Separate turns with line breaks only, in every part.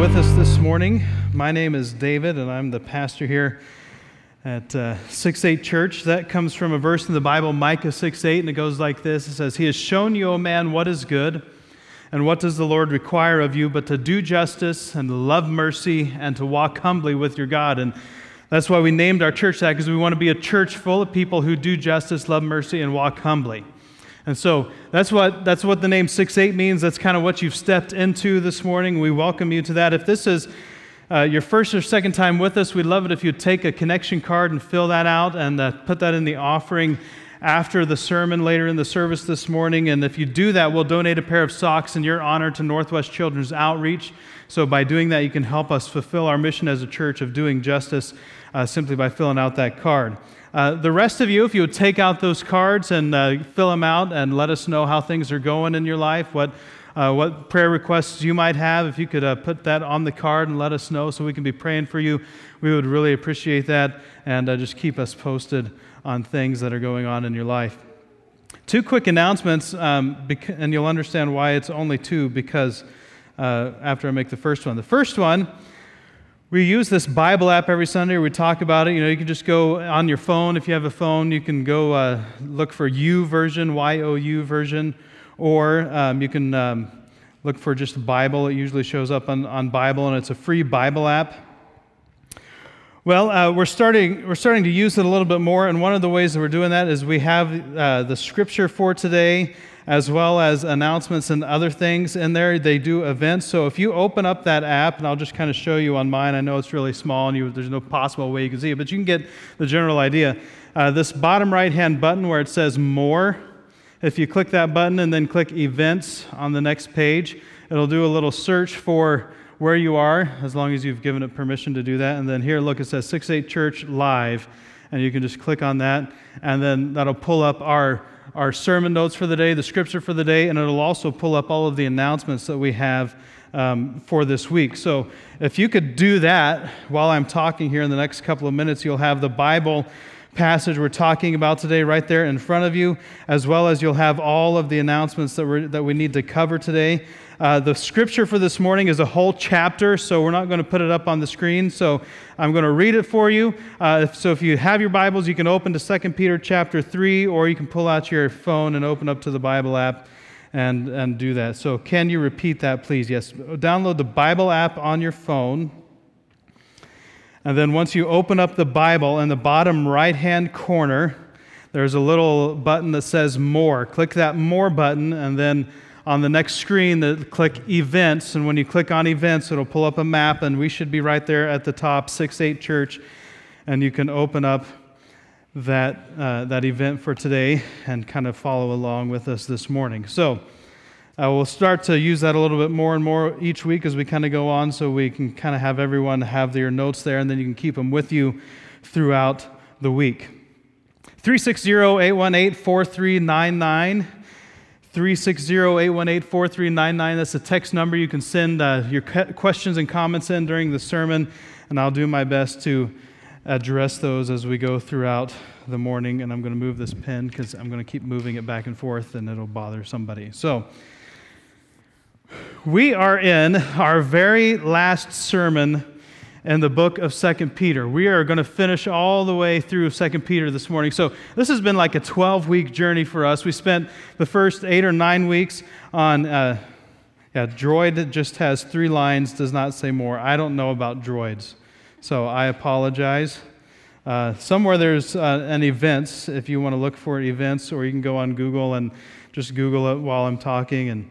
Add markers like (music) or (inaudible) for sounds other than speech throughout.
with us this morning. My name is David, and I'm the pastor here at uh, 6 8 Church. That comes from a verse in the Bible, Micah 6 8, and it goes like this It says, He has shown you, O man, what is good, and what does the Lord require of you, but to do justice and love mercy and to walk humbly with your God. And that's why we named our church that, because we want to be a church full of people who do justice, love mercy, and walk humbly. And so that's what, that's what the name 6 8 means. That's kind of what you've stepped into this morning. We welcome you to that. If this is uh, your first or second time with us, we'd love it if you'd take a connection card and fill that out and uh, put that in the offering after the sermon later in the service this morning. And if you do that, we'll donate a pair of socks in your honor to Northwest Children's Outreach. So by doing that, you can help us fulfill our mission as a church of doing justice uh, simply by filling out that card. Uh, the rest of you, if you would take out those cards and uh, fill them out and let us know how things are going in your life, what, uh, what prayer requests you might have, if you could uh, put that on the card and let us know so we can be praying for you, we would really appreciate that. And uh, just keep us posted on things that are going on in your life. Two quick announcements, um, bec- and you'll understand why it's only two because after I make the first one. The first one, we use this Bible app every Sunday. We talk about it. You know, you can just go on your phone. If you have a phone, you can go uh, look for YouVersion, Y O U version, or um, you can um, look for just Bible. It usually shows up on, on Bible, and it's a free Bible app. Well, uh, we're, starting, we're starting to use it a little bit more, and one of the ways that we're doing that is we have uh, the scripture for today as well as announcements and other things in there. They do events. So if you open up that app, and I'll just kind of show you on mine, I know it's really small and you, there's no possible way you can see it, but you can get the general idea. Uh, this bottom right hand button where it says More, if you click that button and then click Events on the next page, it'll do a little search for where you are, as long as you've given it permission to do that. And then here, look, it says 6 8 Church Live. And you can just click on that, and then that'll pull up our our sermon notes for the day, the scripture for the day, and it'll also pull up all of the announcements that we have um, for this week. So if you could do that while I'm talking here in the next couple of minutes, you'll have the Bible passage we're talking about today right there in front of you, as well as you'll have all of the announcements that, we that we need to cover today. Uh, the scripture for this morning is a whole chapter, so we're not going to put it up on the screen. So I'm going to read it for you. Uh, so if you have your Bibles, you can open to 2 Peter chapter 3, or you can pull out your phone and open up to the Bible app and, and do that. So can you repeat that, please? Yes. Download the Bible app on your phone. And then once you open up the Bible in the bottom right hand corner, there's a little button that says More. Click that More button, and then on the next screen, the, click Events. And when you click on Events, it'll pull up a map, and we should be right there at the top, 6 8 Church. And you can open up that, uh, that event for today and kind of follow along with us this morning. So, uh, we'll start to use that a little bit more and more each week as we kind of go on so we can kind of have everyone have their notes there and then you can keep them with you throughout the week. 360 818 4399. 360 818 4399. That's a text number. You can send uh, your questions and comments in during the sermon, and I'll do my best to address those as we go throughout the morning. And I'm going to move this pen because I'm going to keep moving it back and forth, and it'll bother somebody. So, we are in our very last sermon in the book of Second Peter. We are going to finish all the way through Second Peter this morning. So, this has been like a 12 week journey for us. We spent the first eight or nine weeks on, uh, yeah, droid just has three lines, does not say more. I don't know about droids, so I apologize. Uh, somewhere there's uh, an events if you want to look for events, or you can go on Google and just Google it while I'm talking and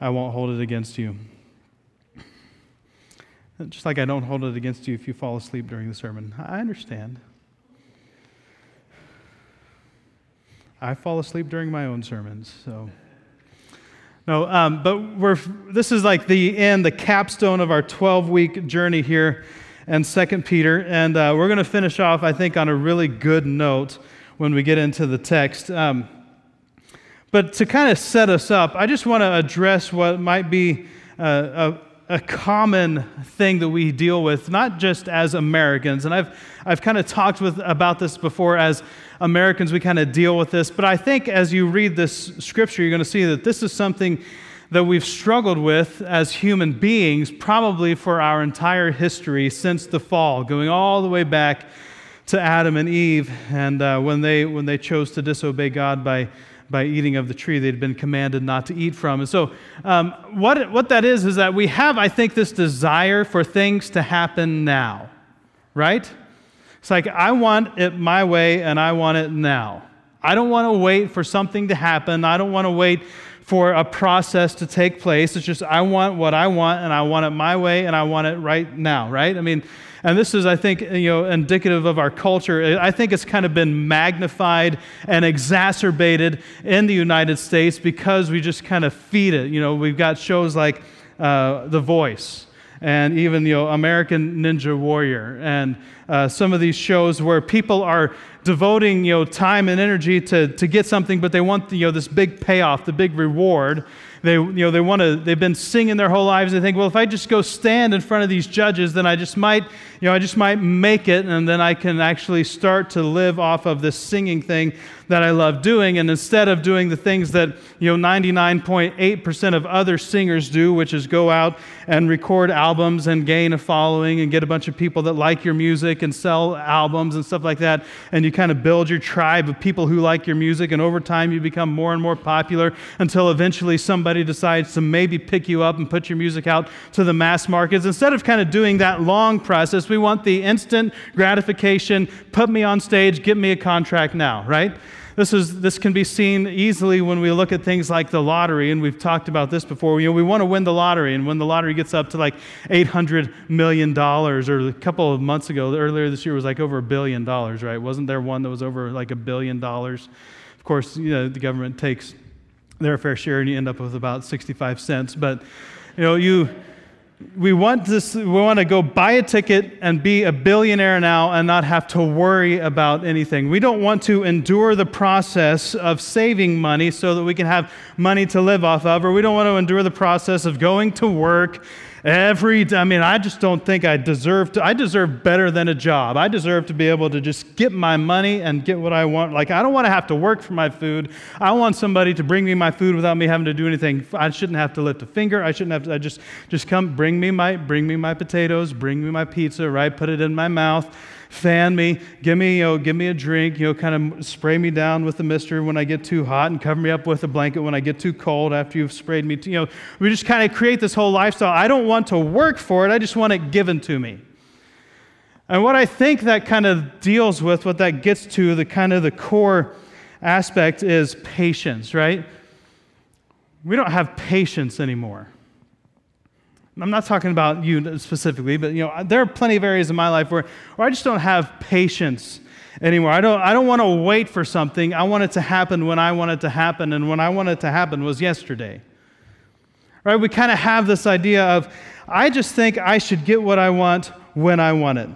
I won't hold it against you. Just like I don't hold it against you if you fall asleep during the sermon. I understand. I fall asleep during my own sermons, so. No, um, but we're, this is like the end, the capstone of our 12 week journey here in 2 Peter. And uh, we're going to finish off, I think, on a really good note when we get into the text. Um, but to kind of set us up, I just want to address what might be a, a, a, common thing that we deal with, not just as Americans. And I've, I've kind of talked with, about this before as Americans, we kind of deal with this. But I think as you read this scripture, you're going to see that this is something that we've struggled with as human beings probably for our entire history since the fall, going all the way back to Adam and Eve, and uh, when, they, when they chose to disobey God by, by eating of the tree they'd been commanded not to eat from. And so, um, what, what that is, is that we have, I think, this desire for things to happen now, right? It's like, I want it my way and I want it now. I don't want to wait for something to happen. I don't want to wait for a process to take place. It's just, I want what I want and I want it my way and I want it right now, right? I mean, and this is, I think, you know, indicative of our culture. I think it's kind of been magnified and exacerbated in the United States because we just kind of feed it. You know, we've got shows like uh, The Voice and even you know American Ninja Warrior. And uh, some of these shows where people are devoting you know time and energy to, to get something, but they want you know this big payoff, the big reward, they, you know, they want to, they've been singing their whole lives. They think, well, if I just go stand in front of these judges, then I just might, you know, I just might make it, and then I can actually start to live off of this singing thing that I love doing. And instead of doing the things that, you know, 99.8% of other singers do, which is go out and record albums and gain a following and get a bunch of people that like your music and sell albums and stuff like that, and you kind of build your tribe of people who like your music, and over time you become more and more popular until eventually somebody decides to maybe pick you up and put your music out to the mass markets, instead of kind of doing that long process, we want the instant gratification put me on stage, get me a contract now, right? This, is, this can be seen easily when we look at things like the lottery, and we've talked about this before. You know, we want to win the lottery, and when the lottery gets up to like $800 million, or a couple of months ago, earlier this year was like over a billion dollars, right? Wasn't there one that was over like a billion dollars? Of course, you know, the government takes their fair share and you end up with about 65 cents. But, you know, you, we want this, we want to go buy a ticket and be a billionaire now and not have to worry about anything. We don't want to endure the process of saving money so that we can have money to live off of, or we don't want to endure the process of going to work Every, I mean, I just don't think I deserve to, I deserve better than a job. I deserve to be able to just get my money and get what I want. Like, I don't want to have to work for my food. I want somebody to bring me my food without me having to do anything. I shouldn't have to lift a finger. I shouldn't have to, I just, just come, bring me my, bring me my potatoes, bring me my pizza, right? Put it in my mouth fan me, give me, you know, give me a drink, you know, kind of spray me down with the mister when I get too hot and cover me up with a blanket when I get too cold after you've sprayed me. you know, we just kind of create this whole lifestyle. I don't want to work for it, I just want it given to me. And what I think that kind of deals with, what that gets to, the kind of the core aspect is patience, right? We don't have patience anymore. I'm not talking about you specifically, but you know, there are plenty of areas in my life where, where I just don't have patience anymore. I don't, I don't want to wait for something. I want it to happen when I want it to happen, and when I want it to happen was yesterday. Right? We kind of have this idea of, I just think I should get what I want when I want it.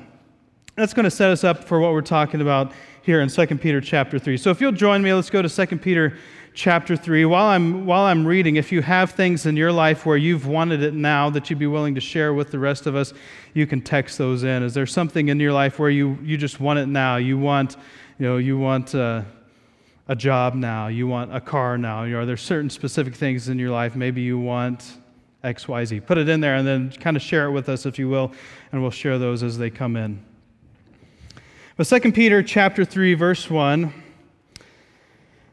That's going to set us up for what we're talking about here in 2 Peter chapter 3. So if you'll join me, let's go to 2 Peter chapter 3. While I'm, while I'm reading, if you have things in your life where you've wanted it now that you'd be willing to share with the rest of us, you can text those in. Is there something in your life where you, you just want it now? You want, you know, you want uh, a job now. You want a car now. You know, are there certain specific things in your life? Maybe you want X, Y, Z. Put it in there and then kind of share it with us, if you will, and we'll share those as they come in. But 2 Peter chapter 3, verse 1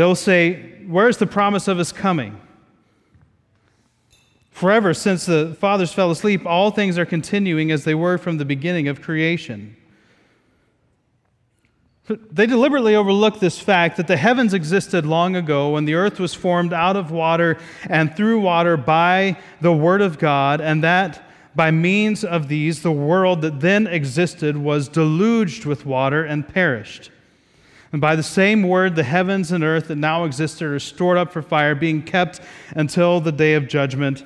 They'll say, Where's the promise of his coming? Forever, since the fathers fell asleep, all things are continuing as they were from the beginning of creation. They deliberately overlook this fact that the heavens existed long ago when the earth was formed out of water and through water by the Word of God, and that by means of these, the world that then existed was deluged with water and perished. And by the same word, the heavens and earth that now exist are stored up for fire, being kept until the day of judgment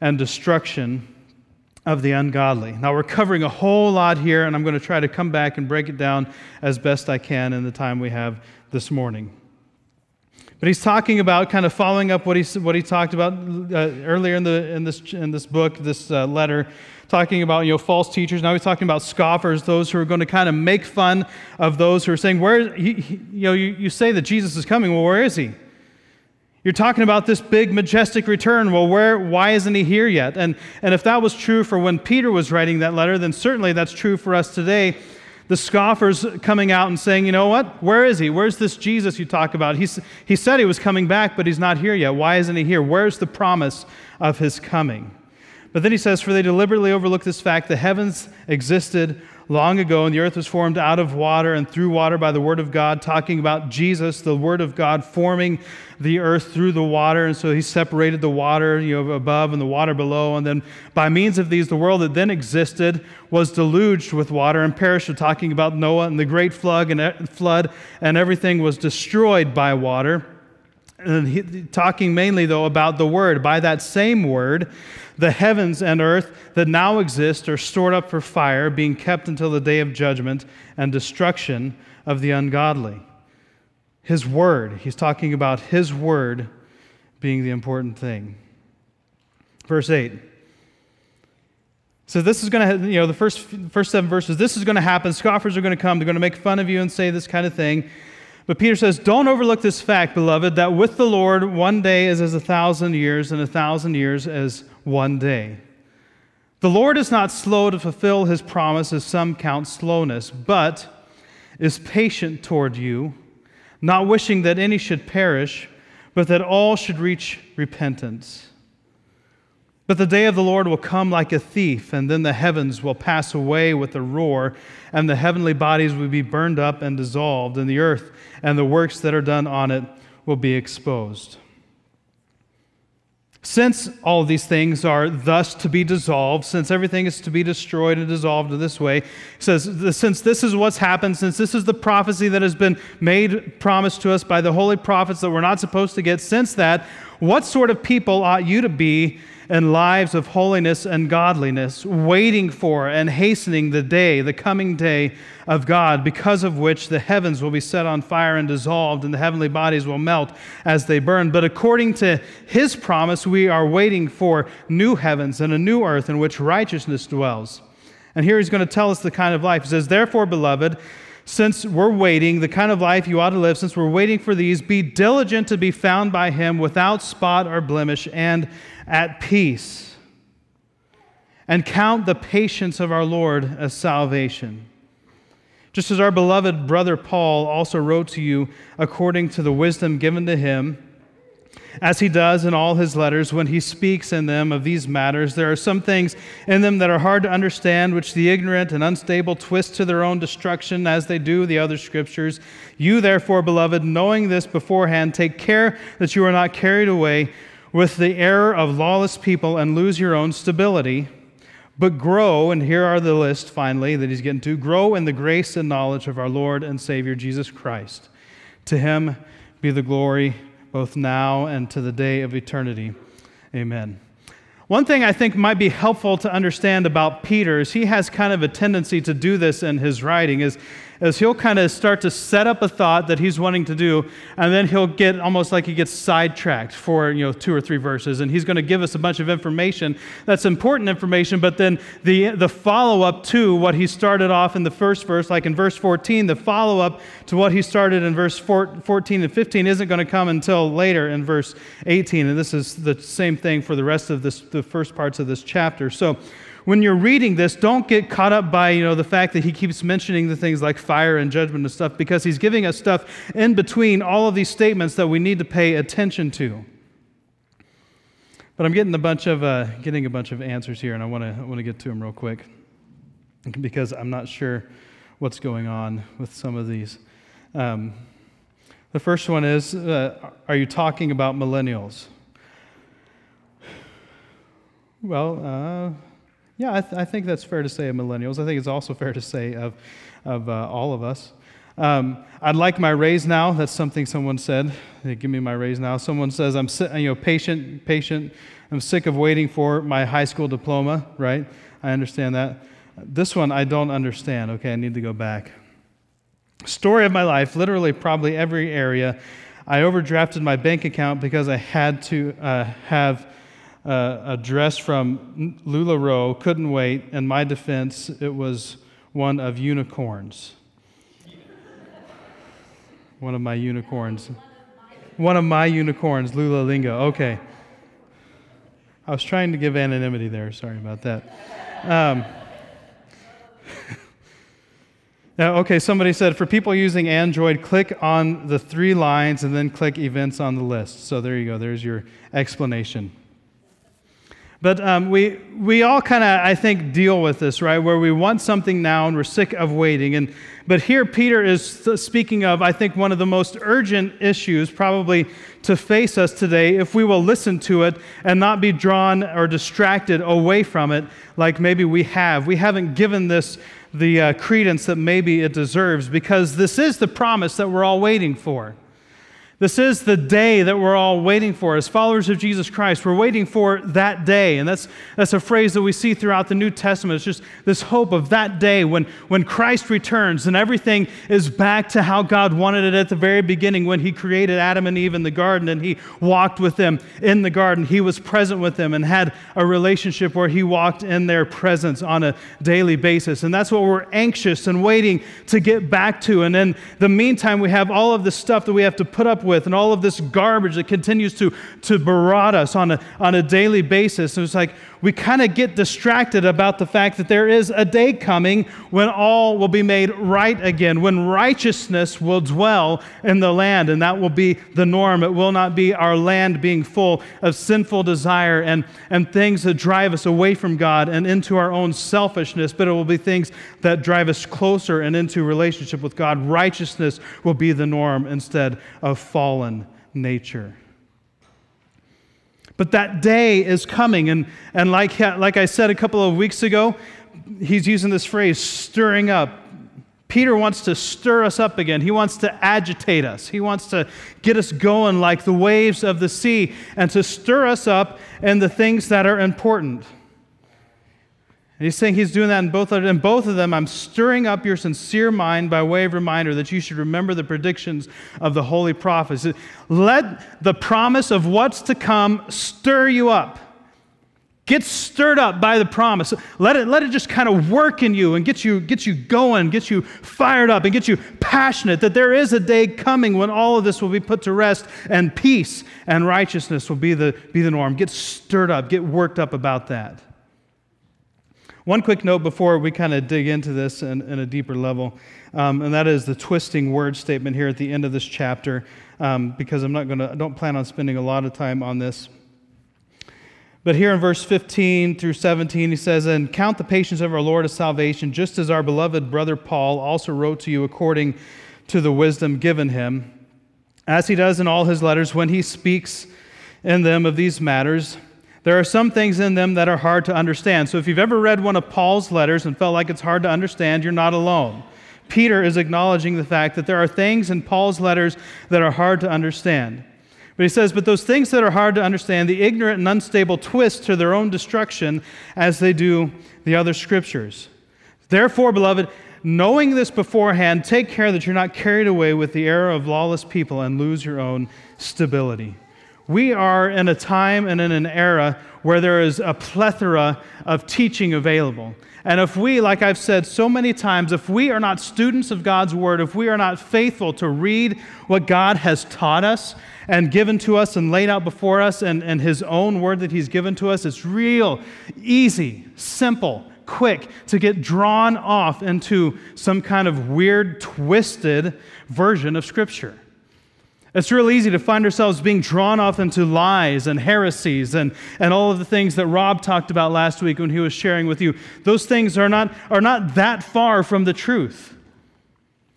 and destruction of the ungodly. Now, we're covering a whole lot here, and I'm going to try to come back and break it down as best I can in the time we have this morning. But he's talking about kind of following up what he, what he talked about uh, earlier in, the, in, this, in this book, this uh, letter, talking about you know, false teachers. Now he's talking about scoffers, those who are going to kind of make fun of those who are saying, where, he, he, you know, you, you say that Jesus is coming. Well, where is he? You're talking about this big, majestic return. Well, where, why isn't he here yet? And, and if that was true for when Peter was writing that letter, then certainly that's true for us today. The scoffers coming out and saying, you know what? Where is he? Where's this Jesus you talk about? He's, he said he was coming back, but he's not here yet. Why isn't he here? Where's the promise of his coming? But then he says, For they deliberately overlook this fact the heavens existed long ago, and the earth was formed out of water and through water by the word of God, talking about Jesus, the word of God forming the earth through the water. And so he separated the water you know, above and the water below. And then by means of these, the world that then existed was deluged with water and perished. Talking about Noah and the great flood and flood, and everything was destroyed by water. And he, talking mainly, though, about the word. By that same word, the heavens and earth that now exist are stored up for fire, being kept until the day of judgment and destruction of the ungodly. His word, he's talking about his word being the important thing. Verse 8. So this is going to, you know, the first, first seven verses, this is going to happen. Scoffers are going to come. They're going to make fun of you and say this kind of thing. But Peter says, Don't overlook this fact, beloved, that with the Lord one day is as a thousand years, and a thousand years as one day. The Lord is not slow to fulfill his promise, as some count slowness, but is patient toward you not wishing that any should perish, but that all should reach repentance. But the day of the Lord will come like a thief, and then the heavens will pass away with a roar, and the heavenly bodies will be burned up and dissolved, and the earth and the works that are done on it will be exposed. Since all these things are thus to be dissolved, since everything is to be destroyed and dissolved in this way, says, since this is what's happened, since this is the prophecy that has been made, promised to us by the holy prophets that we're not supposed to get, since that, what sort of people ought you to be in lives of holiness and godliness, waiting for and hastening the day, the coming day of God, because of which the heavens will be set on fire and dissolved, and the heavenly bodies will melt as they burn. But according to his promise, we are waiting for new heavens and a new earth in which righteousness dwells. And here he's going to tell us the kind of life. He says, Therefore, beloved, since we're waiting, the kind of life you ought to live, since we're waiting for these, be diligent to be found by him without spot or blemish and at peace. And count the patience of our Lord as salvation. Just as our beloved brother Paul also wrote to you according to the wisdom given to him as he does in all his letters, when he speaks in them of these matters, there are some things in them that are hard to understand, which the ignorant and unstable twist to their own destruction, as they do the other scriptures. You, therefore, beloved, knowing this beforehand, take care that you are not carried away with the error of lawless people and lose your own stability. But grow, and here are the list finally that he's getting to grow in the grace and knowledge of our Lord and Savior Jesus Christ. To him be the glory both now and to the day of eternity. Amen. One thing I think might be helpful to understand about Peter is he has kind of a tendency to do this in his writing is is he'll kind of start to set up a thought that he's wanting to do, and then he'll get almost like he gets sidetracked for you know two or three verses, and he's going to give us a bunch of information that's important information, but then the the follow up to what he started off in the first verse, like in verse 14, the follow up to what he started in verse 14 and 15 isn't going to come until later in verse 18, and this is the same thing for the rest of this the first parts of this chapter. So when you're reading this, don't get caught up by you know, the fact that he keeps mentioning the things like fire and judgment and stuff because he's giving us stuff in between all of these statements that we need to pay attention to. But I'm getting a bunch of, uh, getting a bunch of answers here, and I want to I want to get to them real quick because I'm not sure what's going on with some of these. Um, the first one is uh, Are you talking about millennials? Well, uh, yeah, I, th- I, think that's fair to say of millennials. I think it's also fair to say of, of uh, all of us. Um, I'd like my raise now. That's something someone said. They give me my raise now. Someone says I'm you know patient, patient. I'm sick of waiting for my high school diploma. Right? I understand that. This one I don't understand. Okay, I need to go back. Story of my life, literally probably every area. I overdrafted my bank account because I had to uh, have uh, a dress from LuLaRoe, couldn't wait. In my defense, it was one of unicorns. One of my unicorns. One of my unicorns, Lula Lingo. Okay. I was trying to give anonymity there. Sorry about that. Um, (laughs) now, okay, somebody said for people using Android, click on the three lines and then click events on the list. So there you go. There's your explanation. But um, we, we all kind of, I think, deal with this, right? Where we want something now and we're sick of waiting. And, but here, Peter is speaking of, I think, one of the most urgent issues probably to face us today if we will listen to it and not be drawn or distracted away from it like maybe we have. We haven't given this the uh, credence that maybe it deserves because this is the promise that we're all waiting for. This is the day that we're all waiting for. As followers of Jesus Christ, we're waiting for that day. And that's, that's a phrase that we see throughout the New Testament. It's just this hope of that day when, when Christ returns and everything is back to how God wanted it at the very beginning when He created Adam and Eve in the garden and He walked with them in the garden. He was present with them and had a relationship where He walked in their presence on a daily basis. And that's what we're anxious and waiting to get back to. And in the meantime, we have all of the stuff that we have to put up with and all of this garbage that continues to, to berate us on a, on a daily basis. And it's like we kind of get distracted about the fact that there is a day coming when all will be made right again, when righteousness will dwell in the land, and that will be the norm. It will not be our land being full of sinful desire and, and things that drive us away from God and into our own selfishness, but it will be things that drive us closer and into relationship with God. Righteousness will be the norm instead of fallen nature. But that day is coming. And, and like, like I said a couple of weeks ago, he's using this phrase, stirring up. Peter wants to stir us up again. He wants to agitate us. He wants to get us going like the waves of the sea and to stir us up in the things that are important. And he's saying he's doing that in both of them. In both of them, I'm stirring up your sincere mind by way of reminder that you should remember the predictions of the holy prophets. Let the promise of what's to come stir you up. Get stirred up by the promise. Let it, let it just kind of work in you and get you, get you going, get you fired up, and get you passionate that there is a day coming when all of this will be put to rest and peace and righteousness will be the, be the norm. Get stirred up, get worked up about that. One quick note before we kind of dig into this in, in a deeper level, um, and that is the twisting word statement here at the end of this chapter, um, because I'm not going to, I don't plan on spending a lot of time on this. But here in verse 15 through 17, he says, And count the patience of our Lord as salvation, just as our beloved brother Paul also wrote to you according to the wisdom given him, as he does in all his letters when he speaks in them of these matters there are some things in them that are hard to understand. So if you've ever read one of Paul's letters and felt like it's hard to understand, you're not alone. Peter is acknowledging the fact that there are things in Paul's letters that are hard to understand. But he says, But those things that are hard to understand, the ignorant and unstable twist to their own destruction as they do the other scriptures. Therefore, beloved, knowing this beforehand, take care that you're not carried away with the error of lawless people and lose your own stability. We are in a time and in an era where there is a plethora of teaching available. And if we, like I've said so many times, if we are not students of God's Word, if we are not faithful to read what God has taught us and given to us and laid out before us and, and His own Word that He's given to us, it's real, easy, simple, quick to get drawn off into some kind of weird, twisted version of Scripture. It's real easy to find ourselves being drawn off into lies and heresies and, and all of the things that Rob talked about last week when he was sharing with you. Those things are not, are not that far from the truth.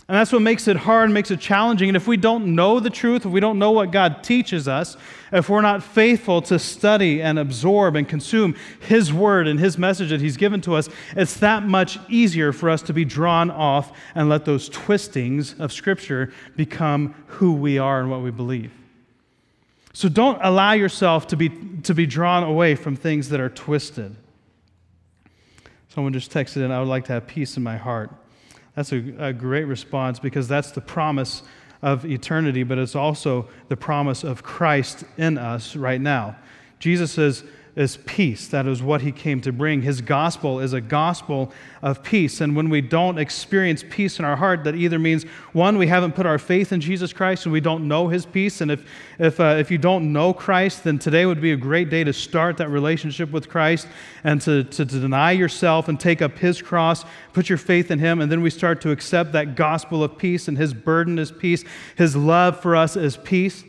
And that's what makes it hard, makes it challenging. And if we don't know the truth, if we don't know what God teaches us, if we're not faithful to study and absorb and consume His word and His message that He's given to us, it's that much easier for us to be drawn off and let those twistings of Scripture become who we are and what we believe. So don't allow yourself to be, to be drawn away from things that are twisted. Someone just texted in, I would like to have peace in my heart. That's a, a great response because that's the promise of eternity, but it's also the promise of Christ in us right now. Jesus says, is peace. That is what he came to bring. His gospel is a gospel of peace. And when we don't experience peace in our heart, that either means, one, we haven't put our faith in Jesus Christ and we don't know his peace. And if, if, uh, if you don't know Christ, then today would be a great day to start that relationship with Christ and to, to, to deny yourself and take up his cross, put your faith in him. And then we start to accept that gospel of peace and his burden is peace, his love for us is peace.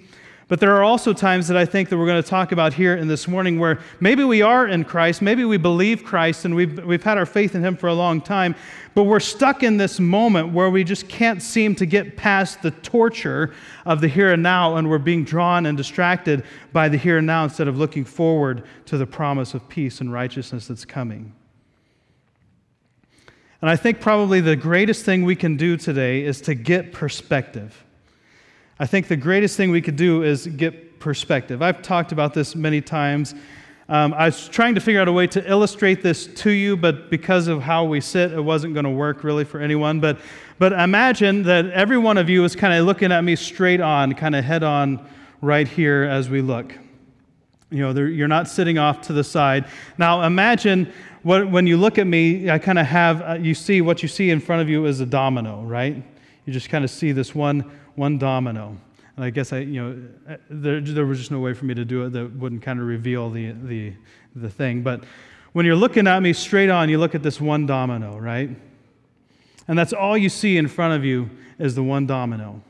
But there are also times that I think that we're going to talk about here in this morning where maybe we are in Christ, maybe we believe Christ and we've, we've had our faith in Him for a long time, but we're stuck in this moment where we just can't seem to get past the torture of the here and now and we're being drawn and distracted by the here and now instead of looking forward to the promise of peace and righteousness that's coming. And I think probably the greatest thing we can do today is to get perspective. I think the greatest thing we could do is get perspective. I've talked about this many times. Um, I was trying to figure out a way to illustrate this to you, but because of how we sit, it wasn't going to work really for anyone. But, but imagine that every one of you is kind of looking at me straight on, kind of head on right here as we look. You know, you're not sitting off to the side. Now, imagine what, when you look at me, I kind of have, uh, you see what you see in front of you is a domino, right? You just kind of see this one one domino. And I guess I, you know, uh, there, there was just no way for me to do it that wouldn't kind of reveal the, the, the thing. But when you're looking at me straight on, you look at this one domino, right? And that's all you see in front of you is the one domino.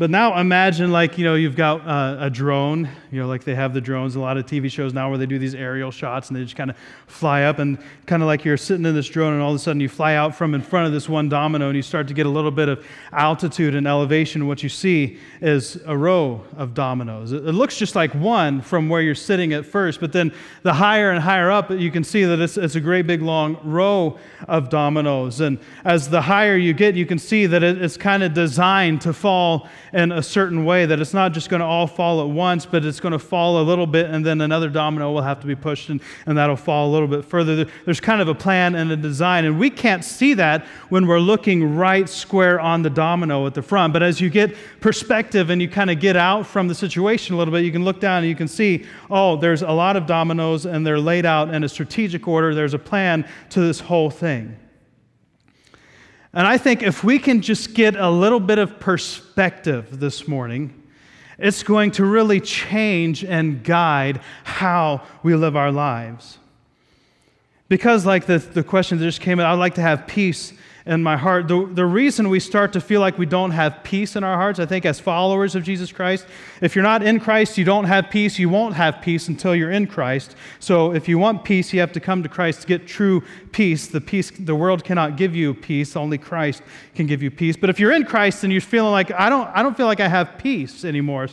But now imagine, like, you know, you've got uh, a drone, you know, like they have the drones, a lot of TV shows now where they do these aerial shots and they just kind of fly up and kind of like you're sitting in this drone and all of a sudden you fly out from in front of this one domino and you start to get a little bit of altitude and elevation. What you see is a row of dominoes. It, looks just like one from where you're sitting at first, but then the higher and higher up, you can see that it's, it's a great big long row of dominoes. And as the higher you get, you can see that it, it's kind of designed to fall in a certain way, that it's not just going to all fall at once, but it's going to fall a little bit, and then another domino will have to be pushed, and, and that'll fall a little bit further. There's kind of a plan and a design, and we can't see that when we're looking right square on the domino at the front. But as you get perspective and you kind of get out from the situation a little bit, you can look down and you can see, oh, there's a lot of dominoes, and they're laid out in a strategic order. There's a plan to this whole thing. And I think if we can just get a little bit of perspective this morning, it's going to really change and guide how we live our lives. Because, like the, the question that just came in, I'd like to have peace in my heart. The, the reason we start to feel like we don't have peace in our hearts, I think, as followers of Jesus Christ, if you're not in Christ, you don't have peace. You won't have peace until you're in Christ. So if you want peace, you have to come to Christ to get true peace. The peace, the world cannot give you peace. Only Christ can give you peace. But if you're in Christ and you're feeling like, I don't, I don't feel like I have peace anymore,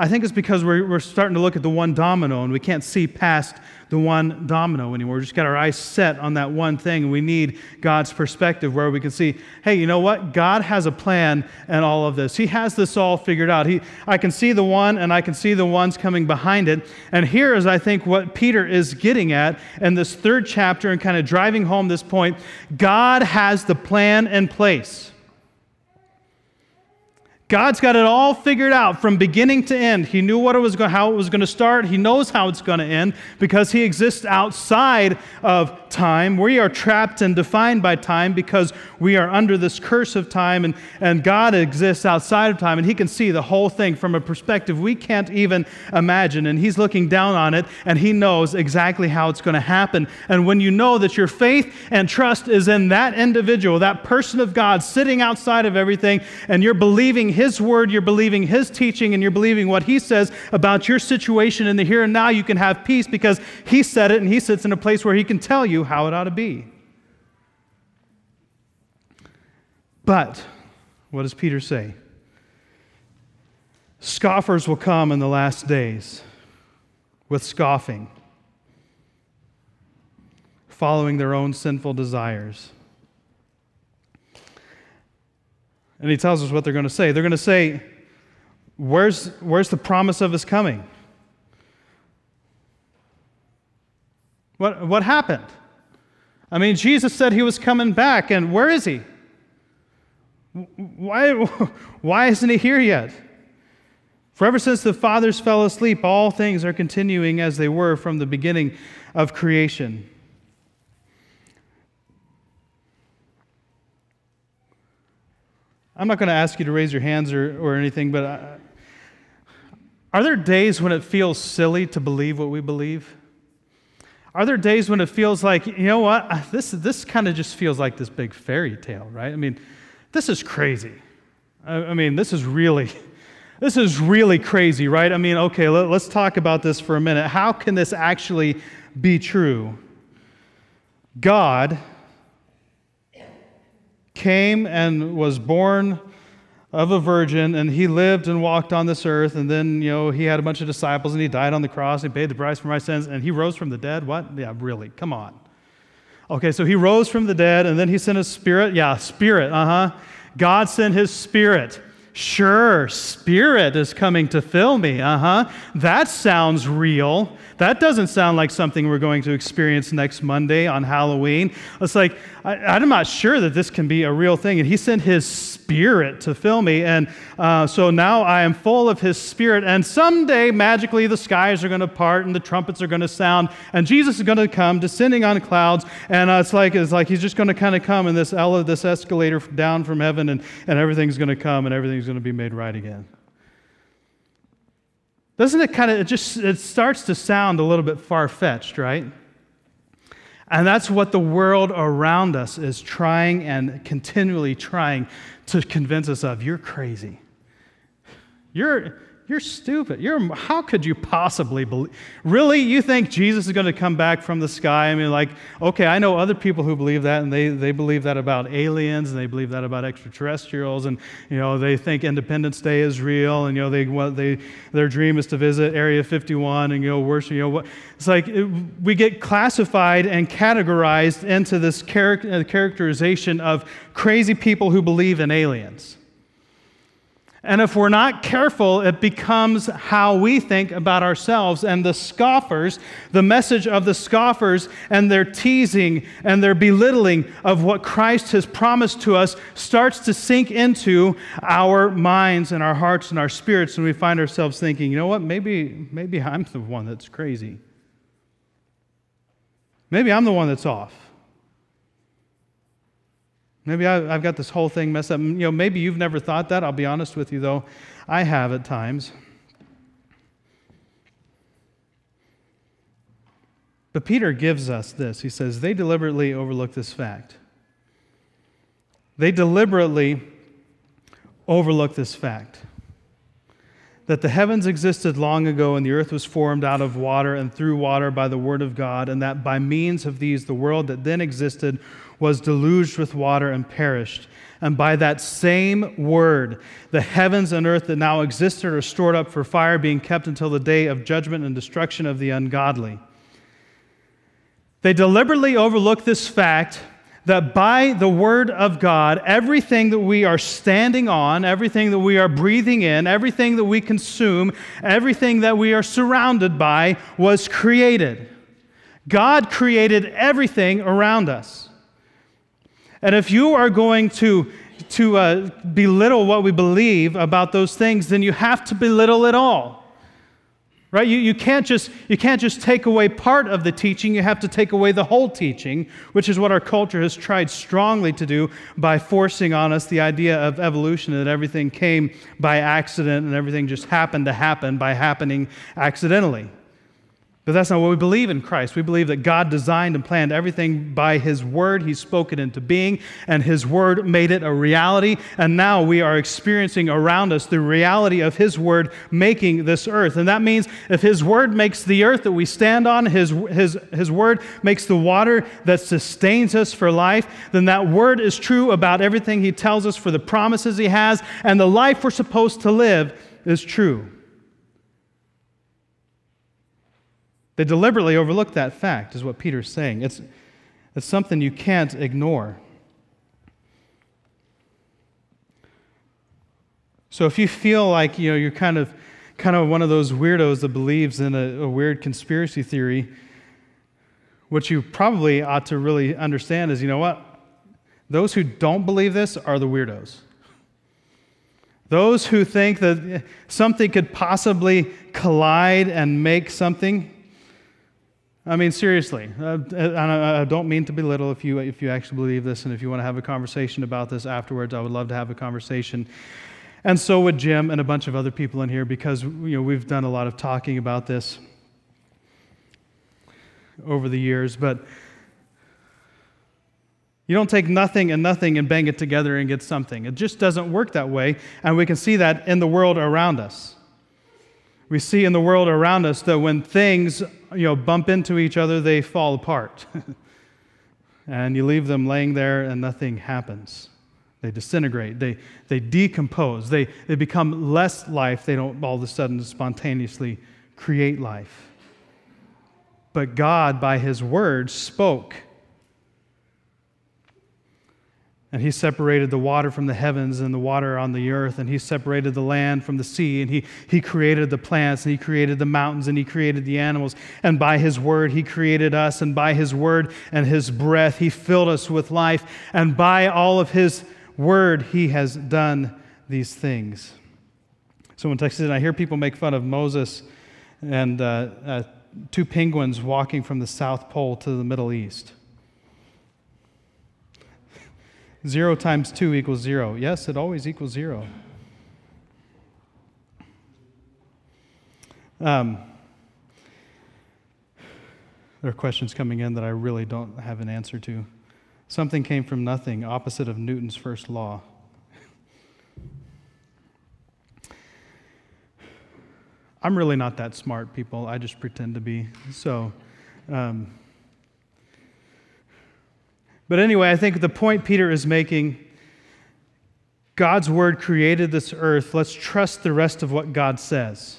I think it's because we're, we're starting to look at the one domino and we can't see past the one domino anymore. We just got our eyes set on that one thing. And we need God's perspective where we can see, hey, you know what? God has a plan in all of this. He has this all figured out. He, I can see the one and I can see the ones coming behind it. And here is, I think, what Peter is getting at in this third chapter and kind of driving home this point God has the plan in place. God's got it all figured out from beginning to end. He knew what it was going, how it was going to start. He knows how it's going to end because he exists outside of time. We are trapped and defined by time because we are under this curse of time, and, and God exists outside of time, and he can see the whole thing from a perspective we can't even imagine. And he's looking down on it, and he knows exactly how it's going to happen. And when you know that your faith and trust is in that individual, that person of God sitting outside of everything, and you're believing his word, you're believing His teaching, and you're believing what He says about your situation in the here and now, you can have peace because He said it and He sits in a place where He can tell you how it ought to be. But, what does Peter say? Scoffers will come in the last days with scoffing, following their own sinful desires. And he tells us what they're going to say. They're going to say, Where's, where's the promise of his coming? What, what happened? I mean, Jesus said he was coming back, and where is he? Why, (laughs) why isn't he here yet? For ever since the fathers fell asleep, all things are continuing as they were from the beginning of creation. I'm not going to ask you to raise your hands or, or anything, but I, are there days when it feels silly to believe what we believe? Are there days when it feels like, you know what, this, this kind of just feels like this big fairy tale, right? I mean, this is crazy. I, I mean, this is really, (laughs) this is really crazy, right? I mean, okay, let, us talk about this for a minute. How can this actually be true? God came and was born of a virgin, and he lived and walked on this earth, and then, you know, he had a bunch of disciples, and he died on the cross, and he paid the price for my sins, and he rose from the dead. What? Yeah, really, come on. Okay, so he rose from the dead, and then he sent his spirit. Yeah, spirit, uh huh. God sent his spirit Sure, Spirit is coming to fill me. Uh huh. That sounds real. That doesn't sound like something we're going to experience next Monday on Halloween. It's like, I, am not sure that this can be a real thing. And He sent His Spirit to fill me. And uh, so now I am full of His Spirit. And someday, magically, the skies are going to part and the trumpets are going to sound. And Jesus is going to come descending on clouds. And uh, it's, like, it's like He's just going to kind of come in this, ele- this escalator down from heaven, and, and everything's going to come and everything's going to be made right again. Doesn't it kind of, it just, it starts to sound a little bit far fetched, right? And that's what the world around us is trying and continually trying to convince us of. You're crazy. You're, you're stupid. You're, how could you possibly believe? Really? You think Jesus is going to come back from the sky? I mean, like, okay, I know other people who believe that, and they, they believe that about aliens, and they believe that about extraterrestrials, and, you know, they think Independence Day is real, and, you know, they, what they, their dream is to visit Area 51 and, you know, worship, you know, what. It's like it, we get classified and categorized into this char- uh, characterization of crazy people who believe in aliens. And if we're not careful, it becomes how we think about ourselves. And the scoffers, the message of the scoffers and their teasing and their belittling of what Christ has promised to us starts to sink into our minds and our hearts and our spirits. And we find ourselves thinking, you know what, maybe, maybe I'm the one that's crazy. Maybe I'm the one that's off. Maybe I, have got this whole thing messed up. You know, maybe you've never thought that. I'll be honest with you, though. I have at times. But Peter gives us this. He says, they deliberately overlook this fact. They deliberately overlook this fact that the heavens existed long ago and the earth was formed out of water and through water by the word of God, and that by means of these the world that then existed was deluged with water and perished. And by that same word, the heavens and earth that now existed are stored up for fire, being kept until the day of judgment and destruction of the ungodly. They deliberately overlook this fact that by the Word of God, everything that we are standing on, everything that we are breathing in, everything that we consume, everything that we are surrounded by was created. God created everything around us. And if you are going to, to uh, belittle what we believe about those things, then you have to belittle it all. Right? You, you, can't just, you can't just take away part of the teaching, you have to take away the whole teaching, which is what our culture has tried strongly to do by forcing on us the idea of evolution that everything came by accident and everything just happened to happen by happening accidentally. But that's not what we believe in Christ. We believe that God designed and planned everything by His Word. He spoke it into being, and His Word made it a reality. And now we are experiencing around us the reality of His Word making this earth. And that means if His Word makes the earth that we stand on, His, His, His Word makes the water that sustains us for life, then that Word is true about everything He tells us for the promises He has, and the life we're supposed to live is true. They deliberately overlook that fact, is what Peter's saying. It's, it's something you can't ignore. So if you feel like you know you're kind of kind of one of those weirdos that believes in a, a weird conspiracy theory, what you probably ought to really understand is you know what? Those who don't believe this are the weirdos. Those who think that something could possibly collide and make something I mean, seriously, uh, I don't mean to belittle if you, if you actually believe this and if you want to have a conversation about this afterwards, I would love to have a conversation. And so would Jim and a bunch of other people in here because you know, we've done a lot of talking about this over the years. But you don't take nothing and nothing and bang it together and get something. It just doesn't work that way. And we can see that in the world around us. We see in the world around us that when things you know, bump into each other, they fall apart. (laughs) and you leave them laying there and nothing happens. They disintegrate, they, they decompose, they, they become less life. They don't all of a sudden spontaneously create life. But God, by His word, spoke and he separated the water from the heavens and the water on the earth, and he separated the land from the sea, and he, he created the plants, and he created the mountains, and he created the animals. And by his word, he created us, and by his word and his breath, he filled us with life. And by all of his word, he has done these things. Someone texted, and I hear people make fun of Moses and uh, uh, two penguins walking from the South Pole to the Middle East. Zero times two equals zero. Yes, it always equals zero. Um, there are questions coming in that I really don't have an answer to. Something came from nothing, opposite of Newton's first law. I'm really not that smart, people. I just pretend to be. So, um, but anyway, I think the point Peter is making God's word created this earth. Let's trust the rest of what God says.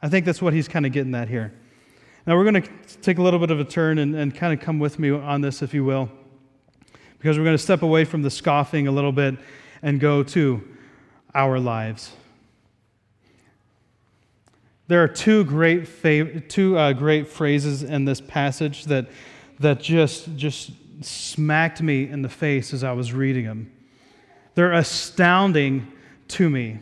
I think that's what he's kind of getting at here. Now, we're going to take a little bit of a turn and, and kind of come with me on this, if you will, because we're going to step away from the scoffing a little bit and go to our lives. There are two great, fav- two, uh, great phrases in this passage that, that just, just smacked me in the face as I was reading them. They're astounding to me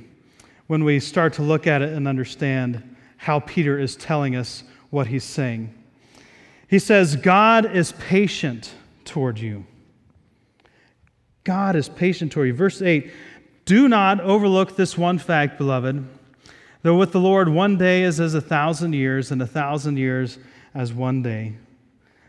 when we start to look at it and understand how Peter is telling us what he's saying. He says, God is patient toward you. God is patient toward you. Verse 8 Do not overlook this one fact, beloved, though with the Lord one day is as a thousand years, and a thousand years as one day.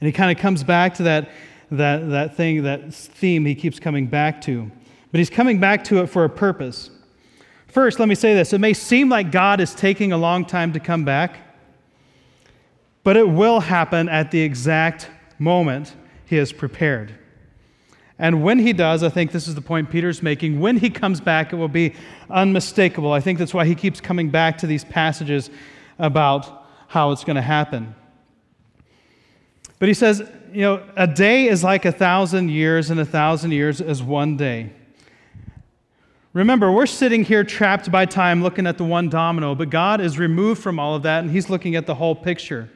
And he kind of comes back to that, that, that thing, that theme he keeps coming back to. But he's coming back to it for a purpose. First, let me say this it may seem like God is taking a long time to come back, but it will happen at the exact moment he has prepared. And when he does, I think this is the point Peter's making, when he comes back, it will be unmistakable. I think that's why he keeps coming back to these passages about how it's going to happen. But he says, you know, a day is like a thousand years, and a thousand years is one day. Remember, we're sitting here trapped by time looking at the one domino, but God is removed from all of that, and He's looking at the whole picture.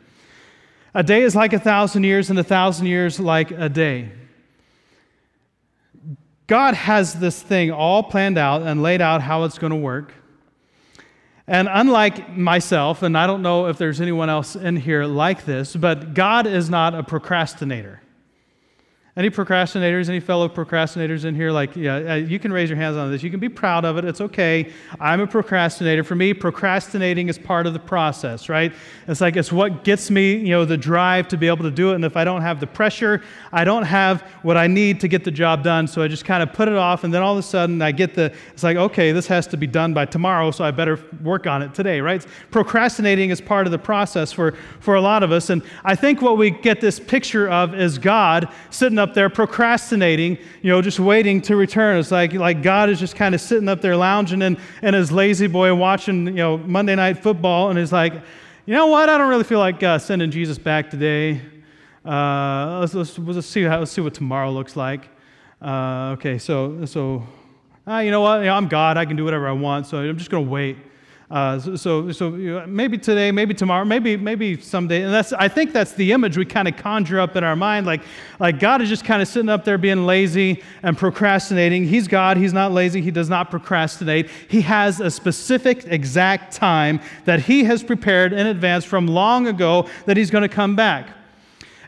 A day is like a thousand years, and a thousand years like a day. God has this thing all planned out and laid out how it's going to work. And unlike myself, and I don't know if there's anyone else in here like this, but God is not a procrastinator. Any procrastinators, any fellow procrastinators in here? Like, yeah, uh, you can raise your hands on this. You can be proud of it. It's okay. I'm a procrastinator. For me, procrastinating is part of the process, right? It's like it's what gets me, you know, the drive to be able to do it. And if I don't have the pressure, I don't have what I need to get the job done. So I just kind of put it off. And then all of a sudden, I get the, it's like, okay, this has to be done by tomorrow. So I better work on it today, right? Procrastinating is part of the process for, for a lot of us. And I think what we get this picture of is God sitting up there procrastinating, you know, just waiting to return. It's like, like God is just kind of sitting up there lounging in, in his La-Z-Boy watching, you know, Monday night football, and he's like, you know what? I don't really feel like uh, sending Jesus back today. Uh, let's, let's, let's, see how, let's see what tomorrow looks like. Uh, okay, so, so uh, you know what? You know, I'm God. I can do whatever I want, so I'm just going to wait. Uh, so, so, maybe today, maybe tomorrow, maybe, maybe someday. And that's, I think that's the image we kind of conjure up in our mind. Like, like God is just kind of sitting up there being lazy and procrastinating. He's God. He's not lazy. He does not procrastinate. He has a specific, exact time that He has prepared in advance from long ago that He's going to come back.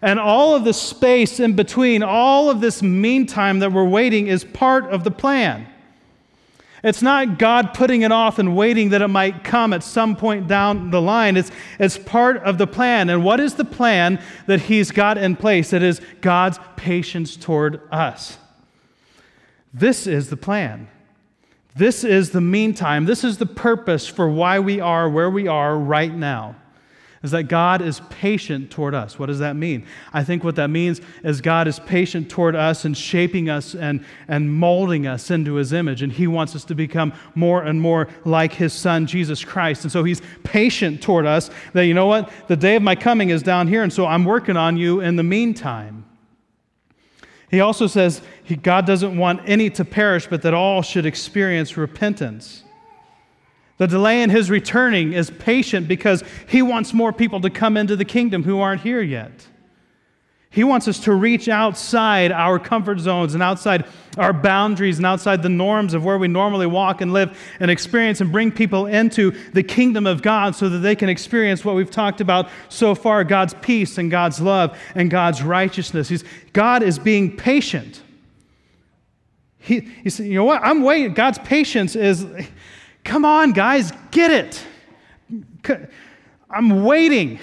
And all of the space in between, all of this meantime that we're waiting is part of the plan. It's not God putting it off and waiting that it might come at some point down the line. It's, it's part of the plan. And what is the plan that He's got in place? It is God's patience toward us. This is the plan. This is the meantime. This is the purpose for why we are where we are right now is that God is patient toward us. What does that mean? I think what that means is God is patient toward us and shaping us and, and molding us into his image. And he wants us to become more and more like his son, Jesus Christ. And so he's patient toward us that, you know what? The day of my coming is down here, and so I'm working on you in the meantime. He also says he, God doesn't want any to perish, but that all should experience repentance. The delay in his returning is patient because he wants more people to come into the kingdom who aren't here yet. He wants us to reach outside our comfort zones and outside our boundaries and outside the norms of where we normally walk and live and experience and bring people into the kingdom of God so that they can experience what we've talked about so far God's peace and God's love and God's righteousness. He's, God is being patient. He, he said, You know what? I'm waiting. God's patience is Come on, guys, get it. I'm waiting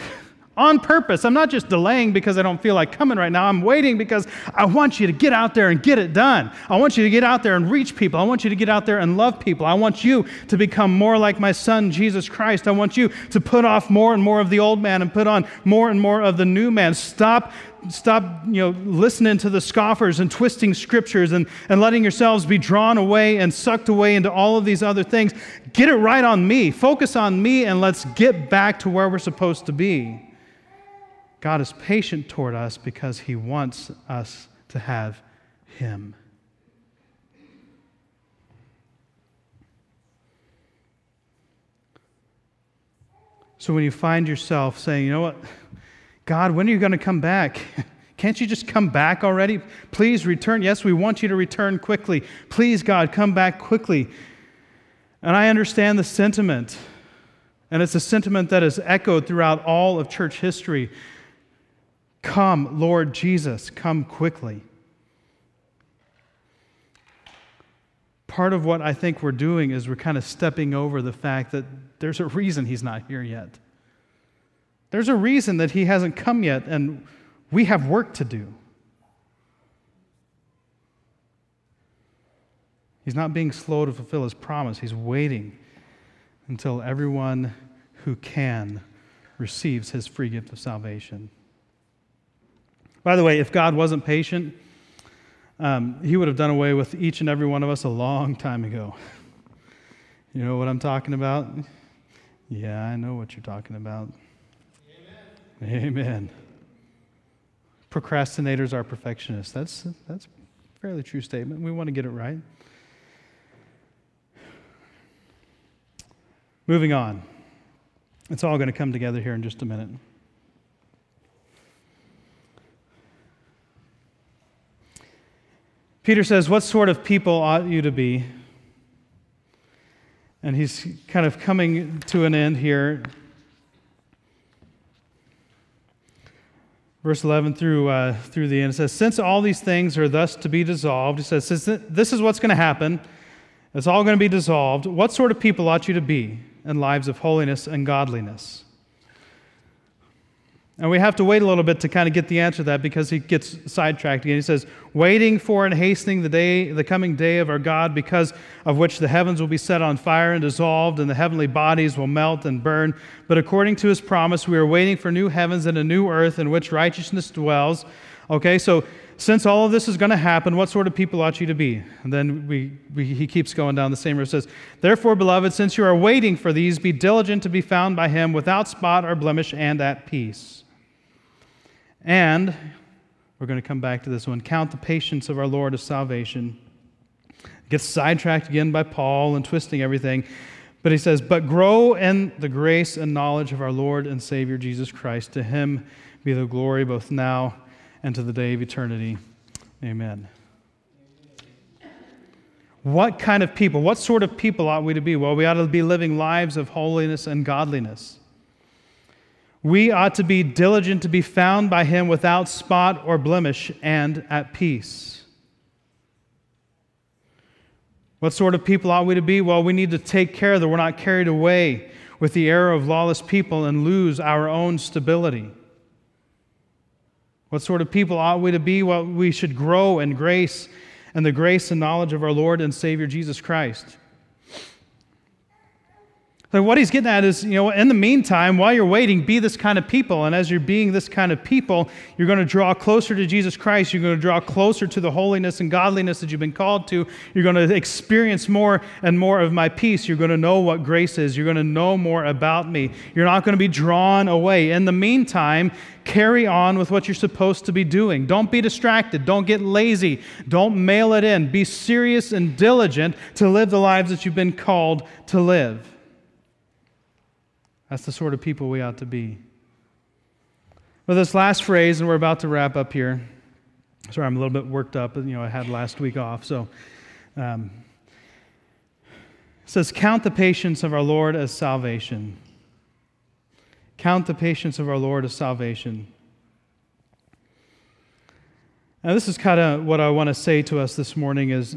on purpose. I'm not just delaying because I don't feel like coming right now. I'm waiting because I want you to get out there and get it done. I want you to get out there and reach people. I want you to get out there and love people. I want you to become more like my son, Jesus Christ. I want you to put off more and more of the old man and put on more and more of the new man. Stop stop you know, listening to the scoffers and twisting scriptures and, and letting yourselves be drawn away and sucked away into all of these other things. Get it right on me. Focus on me and let's get back to where we're supposed to be. God is patient toward us because he wants us to have him. So when you find yourself saying, you know what? God, when are you going to come back? (laughs) Can't you just come back already? Please return. Yes, we want you to return quickly. Please, God, come back quickly. And I understand the sentiment. And it's a sentiment that is echoed throughout all of church history. Come, Lord Jesus, come quickly. Part of what I think we're doing is we're kind of stepping over the fact that there's a reason he's not here yet. There's a reason that he hasn't come yet, and we have work to do. He's not being slow to fulfill his promise, he's waiting until everyone who can receives his free gift of salvation. By the way, if God wasn't patient, um, he would have done away with each and every one of us a long time ago. (laughs) You know what I'm talking about? Yeah, I know what you're talking about. Amen. Procrastinators are perfectionists. That's, that's a fairly true statement. We want to get it right. Moving on. It's all going to come together here in just a minute. Peter says, What sort of people ought you to be? And he's kind of coming to an end here. Verse 11 through, uh, through the end, it says, Since all these things are thus to be dissolved, he says, Since this is what's going to happen, it's all going to be dissolved, what sort of people ought you to be in lives of holiness and godliness? And we have to wait a little bit to kind of get the answer to that because he gets sidetracked again. He says, waiting for and hastening the day, the coming day of our God, because of which the heavens will be set on fire and dissolved, and the heavenly bodies will melt and burn. But according to his promise, we are waiting for new heavens and a new earth in which righteousness dwells. Okay, so since all of this is going to happen, what sort of people ought you to be? And then we, we, he keeps going down the same road. says, Therefore, beloved, since you are waiting for these, be diligent to be found by him without spot or blemish and at peace. And we're going to come back to this one count the patience of our Lord of salvation. Gets sidetracked again by Paul and twisting everything. But he says, But grow in the grace and knowledge of our Lord and Savior Jesus Christ. To him be the glory both now and to the day of eternity. Amen. What kind of people, what sort of people ought we to be? Well, we ought to be living lives of holiness and godliness. We ought to be diligent to be found by him without spot or blemish and at peace. What sort of people ought we to be? Well, we need to take care that we're not carried away with the error of lawless people and lose our own stability. What sort of people ought we to be? Well, we should grow in grace and the grace and knowledge of our Lord and Savior Jesus Christ. What he's getting at is, you know, in the meantime, while you're waiting, be this kind of people. And as you're being this kind of people, you're going to draw closer to Jesus Christ. You're going to draw closer to the holiness and godliness that you've been called to. You're going to experience more and more of my peace. You're going to know what grace is. You're going to know more about me. You're not going to be drawn away. In the meantime, carry on with what you're supposed to be doing. Don't be distracted. Don't get lazy. Don't mail it in. Be serious and diligent to live the lives that you've been called to live. That's the sort of people we ought to be. Well, this last phrase, and we're about to wrap up here. Sorry, I'm a little bit worked up. You know, I had last week off. So, um, says, Count the patience of our Lord as salvation. Count the patience of our Lord as salvation. Now, this is kind of what I want to say to us this morning is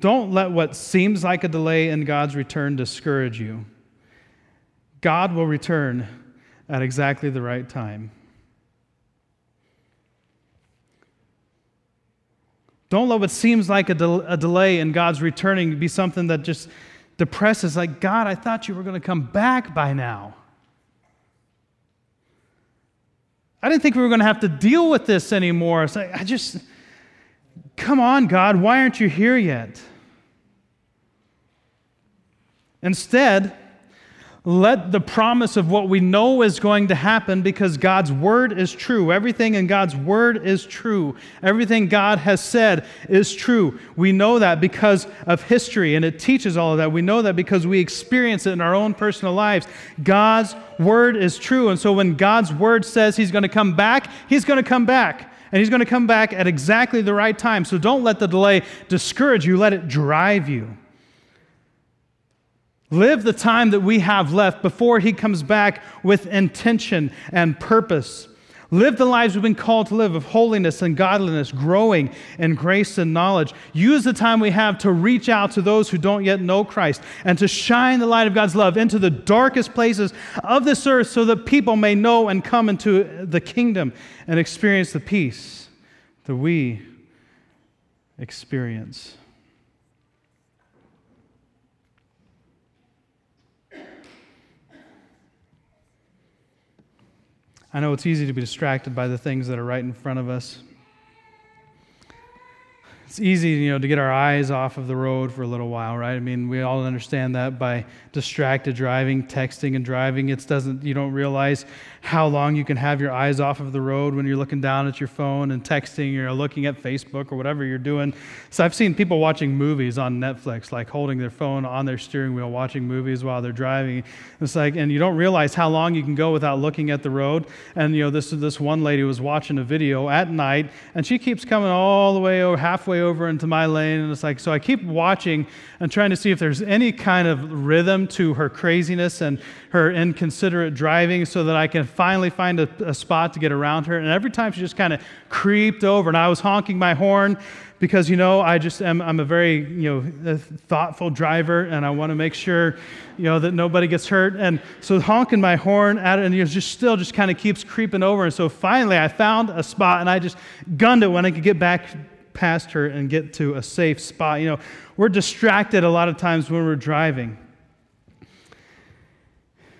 don't let what seems like a delay in God's return discourage you. God will return at exactly the right time. Don't let what seems like a, de- a, delay in God's returning be something that just depresses, like, God, I thought you were going to come back by now. I didn't think we were going to have to deal with this anymore. I just, come on, God, why aren't you here yet? Instead, let the promise of what we know is going to happen because God's word is true. Everything in God's word is true. Everything God has said is true. We know that because of history, and it teaches all of that. We know that because we experience it in our own personal lives. God's word is true. And so when God's word says he's going to come back, he's going to come back. And he's going to come back at exactly the right time. So don't let the delay discourage you, let it drive you. Live the time that we have left before He comes back with intention and purpose. Live the lives we've been called to live of holiness and godliness, growing in grace and knowledge. Use the time we have to reach out to those who don't yet know Christ and to shine the light of God's love into the darkest places of this earth so that people may know and come into the kingdom and experience the peace that we experience. I know it's easy to be distracted by the things that are right in front of us. It's easy, you know, to get our eyes off of the road for a little while, right? I mean, we all understand that by distracted driving, texting and driving. It doesn't you don't realize how long you can have your eyes off of the road when you're looking down at your phone and texting or looking at Facebook or whatever you're doing. So I've seen people watching movies on Netflix, like holding their phone on their steering wheel, watching movies while they're driving. It's like, and you don't realize how long you can go without looking at the road. And you know, this this one lady was watching a video at night, and she keeps coming all the way over, halfway over into my lane, and it's like, so I keep watching and trying to see if there's any kind of rhythm to her craziness and her inconsiderate driving, so that I can finally find a, a spot to get around her. And every time she just kind of creeped over, and I was honking my horn because, you know, I just am, I'm a very, you know, thoughtful driver, and I want to make sure, you know, that nobody gets hurt. And so honking my horn at it, and it just still just kind of keeps creeping over. And so finally I found a spot, and I just gunned it when I could get back past her and get to a safe spot. You know, we're distracted a lot of times when we're driving.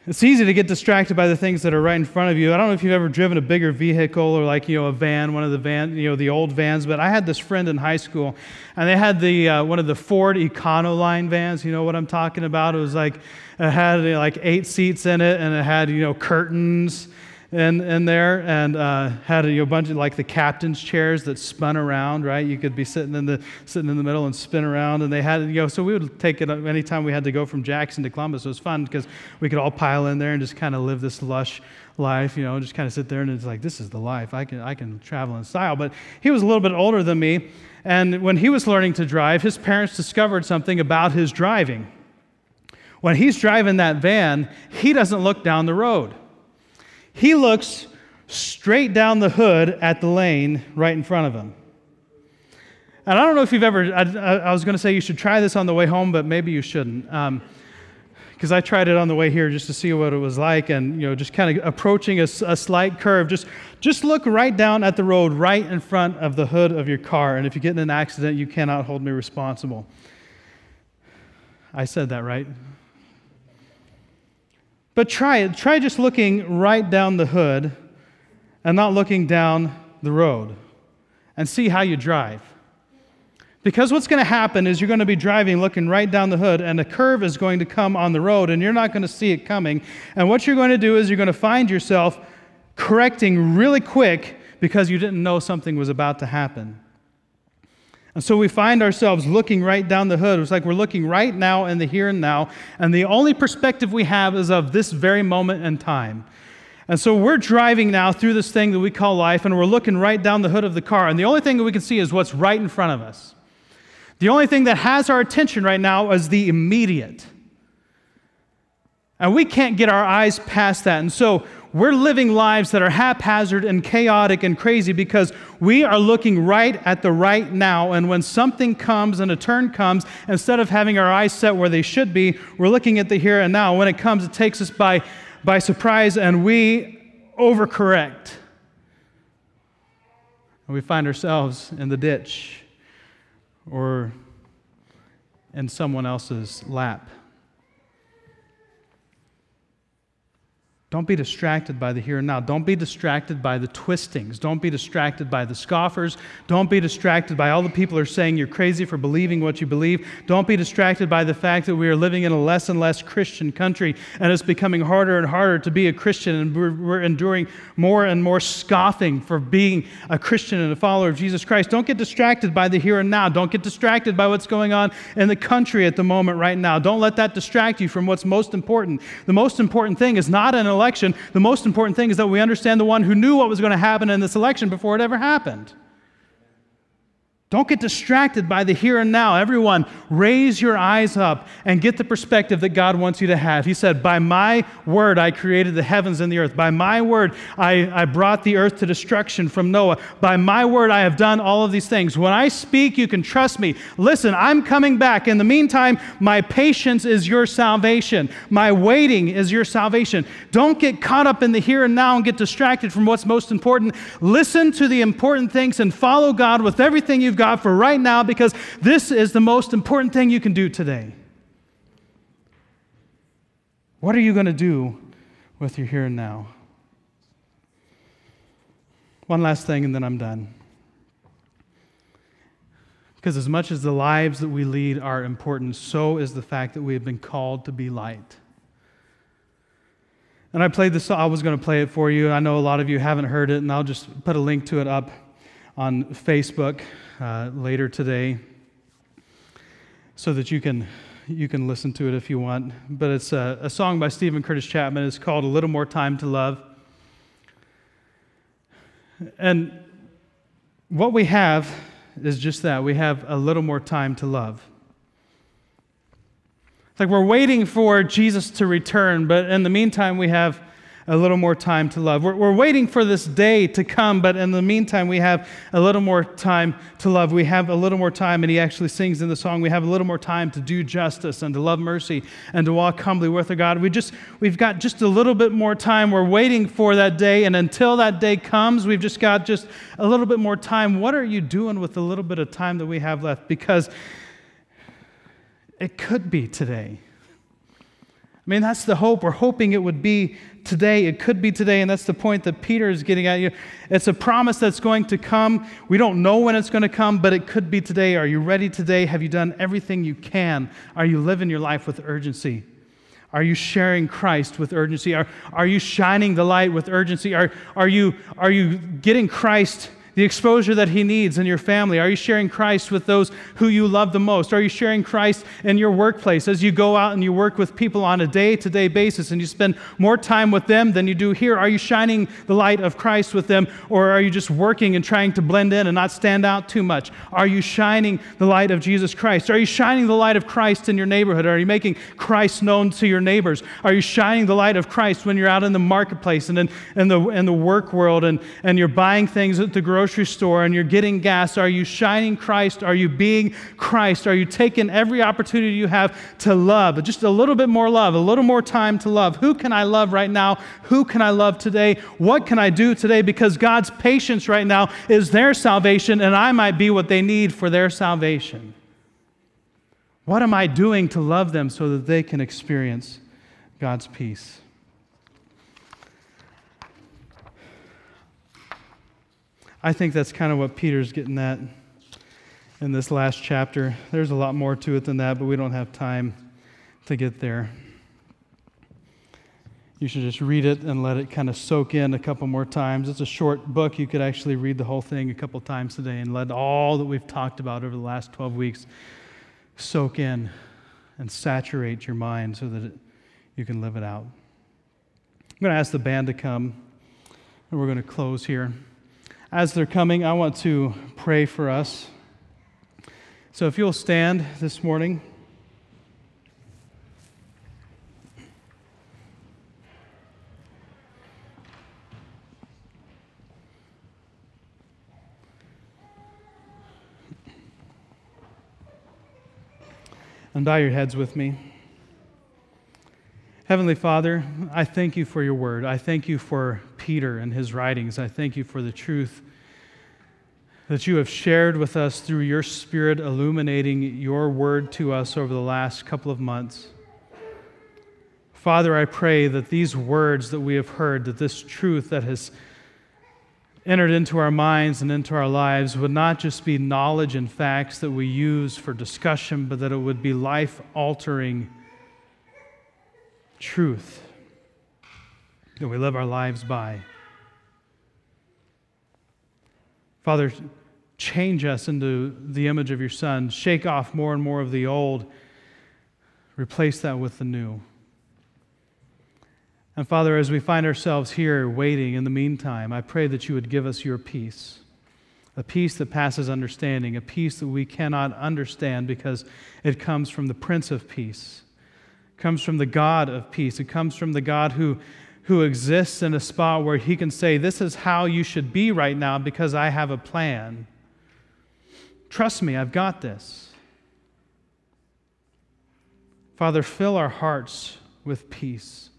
It's easy to get distracted by the things that are right in front of you. I don't know if you've ever driven a bigger vehicle or like, you know, a van, one of the van, you know, the old vans, but I had this friend in high school and they had the, uh, one of the Ford Econoline vans. You know what I'm talking about? It was like, it had like eight seats in it and it had, you know, curtains in, in there and uh, had a, bunch of like the captain's chairs that spun around, right? You could be sitting in the sitting in the middle and spin around, and they had you know. So we would take it up anytime we had to go from Jackson to Columbus. It was fun because we could all pile in there and just kind of live this lush life, you know, just kind of sit there and it's like this is the life. I can I can travel in style. But he was a little bit older than me, and when he was learning to drive, his parents discovered something about his driving. When he's driving that van, he doesn't look down the road. He looks straight down the hood at the lane right in front of him. And I don't know if you've ever, I, I was going to say you should try this on the way home, but maybe you shouldn't. Because um, I tried it on the way here just to see what it was like, and you know, just kind of approaching a, a slight curve. Just, just look right down at the road, right in front of the hood of your car. And if you get in an accident, you cannot hold me responsible. I said that right. But try it. Try just looking right down the hood and not looking down the road and see how you drive. Because what's going to happen is you're going to be driving looking right down the hood, and a curve is going to come on the road, and you're not going to see it coming. And what you're going to do is you're going to find yourself correcting really quick because you didn't know something was about to happen. And so we find ourselves looking right down the hood. It's like we're looking right now in the here and now, and the only perspective we have is of this very moment in time. And so we're driving now through this thing that we call life, and we're looking right down the hood of the car, and the only thing that we can see is what's right in front of us. The only thing that has our attention right now is the immediate. And we can't get our eyes past that. And so we're living lives that are haphazard and chaotic and crazy because we are looking right at the right now. And when something comes and a turn comes, instead of having our eyes set where they should be, we're looking at the here and now. When it comes, it takes us by, by surprise and we overcorrect. And we find ourselves in the ditch or in someone else's lap. Don't be distracted by the here and now. Don't be distracted by the twistings. Don't be distracted by the scoffers. Don't be distracted by all the people who are saying you're crazy for believing what you believe. Don't be distracted by the fact that we are living in a less and less Christian country and it's becoming harder and harder to be a Christian and we're, enduring more and more scoffing for being a Christian and a follower of Jesus Christ. Don't get distracted by the here and now. Don't get distracted by what's going on in the country at the moment right now. Don't let that distract you from what's most important. The most important thing is not an election, the most important thing is that we understand the one who knew what was going to happen in this election before it ever happened. Don't get distracted by the here and now. Everyone, raise your eyes up and get the perspective that God wants you to have. He said, By my word, I created the heavens and the earth. By my word, I, I brought the earth to destruction from Noah. By my word, I have done all of these things. When I speak, you can trust me. Listen, I'm coming back. In the meantime, my patience is your salvation. My waiting is your salvation. Don't get caught up in the here and now and get distracted from what's most important. Listen to the important things and follow God with everything you've God for right now because this is the most important thing you can do today. What are you going to do with your here and now? One last thing, and then I'm done. Because as much as the lives that we lead are important, so is the fact that we have been called to be light. And I played this, song. I was going to play it for you. I know a lot of you haven't heard it, and I'll just put a link to it up on Facebook uh, later today so that you can, you can listen to it if you want. But it's a, a song by Steven Curtis Chapman. It's called A Little More Time to Love. And what we have is just that we have a little more time to love. It's like we're waiting for Jesus to return, but in the meantime, we have a little more time to love. We're, we're, waiting for this day to come, but in the meantime, we have a little more time to love. We have a little more time, and he actually sings in the song, we have a little more time to do justice and to love mercy and to walk humbly with our God. We just, we've got just a little bit more time. We're waiting for that day, and until that day comes, we've just got just a little bit more time. What are you doing with the little bit of time that we have left? Because it could be today. I mean, that's the hope. We're hoping it would be today. It could be today, and that's the point that Peter is getting at you. It's a promise that's going to come. We don't know when it's going to come, but it could be today. Are you ready today? Have you done everything you can? Are you living your life with urgency? Are you sharing Christ with urgency? Are, are you shining the light with urgency? Are, are, you, are you getting Christ the exposure that He needs in your family? Are you sharing Christ with those who you love the most? Are you sharing Christ in your workplace as you go out and you work with people on a day to day basis and you spend more time with them than you do here? Are you shining the light of Christ with them or are you just working and trying to blend in and not stand out too much? Are you shining the light of Jesus Christ? Are you shining the light of Christ in your neighborhood? Are you making Christ known to your neighbors? Are you shining the light of Christ when you're out in the marketplace and in, in, the, in the work world and, and you're buying things at the grocery grocery store and you're getting gas, are you shining Christ? Are you being Christ? Are you taking every opportunity you have to love? Just a little bit more love, a little more time to love. Who can I love right now? Who can I love today? What can I do today? Because God's patience right now is their salvation, and I might be what they need for their salvation. What am I doing to love them so that they can experience God's peace? I think that's kind of what Peter's getting at in this last chapter. There's a lot more to it than that, but we don't have time to get there. You should just read it and let it kind of soak in a couple more times. It's a short book. You could actually read the whole thing a couple times today and let all that we've talked about over the last 12 weeks soak in and saturate your mind so that it, you can live it out. I'm going to ask the band to come, and we're going to close here. As they're coming, I want to pray for us. So if you'll stand this morning. And bow your heads with me. Heavenly Father, I thank you for your word. I thank you for Peter and his writings. I thank you for the truth that you have shared with us through your Spirit, illuminating your word to us over the last couple of months. Father, I pray that these words that we have heard, that this truth that has entered into our minds and into our lives would not just be knowledge and facts that we use for discussion, but that it would be life altering truth that we live our lives by. Father, change us into the image of your Son. Shake off more and more of the old, replace that with the new. And Father, as we find ourselves here waiting in the meantime, I pray that you would give us your peace. A peace that passes understanding, a peace that we cannot understand because it comes from the Prince of Peace comes from the God of peace. It comes from the God who, who exists in a spot where he can say, This is how you should be right now because I have a plan. Trust me, I've got this. Father, fill our hearts with peace.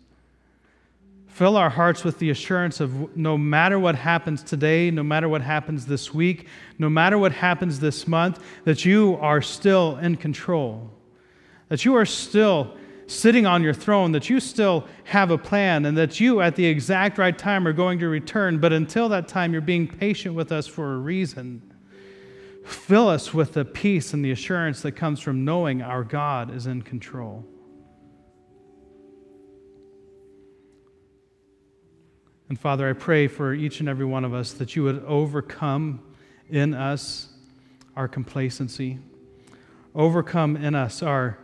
Fill our hearts with the assurance of no matter what happens today, no matter what happens this week, no matter what happens this month, that you are still in control, that you are still sitting on your throne, that you still have a plan, and that you, at the exact right time, are going to return. But until that time, you're being patient with us for a reason. Fill us with the peace and the assurance that comes from knowing our God is in control. And Father, I pray for each and every one of us that you would overcome in us our complacency, overcome in us our,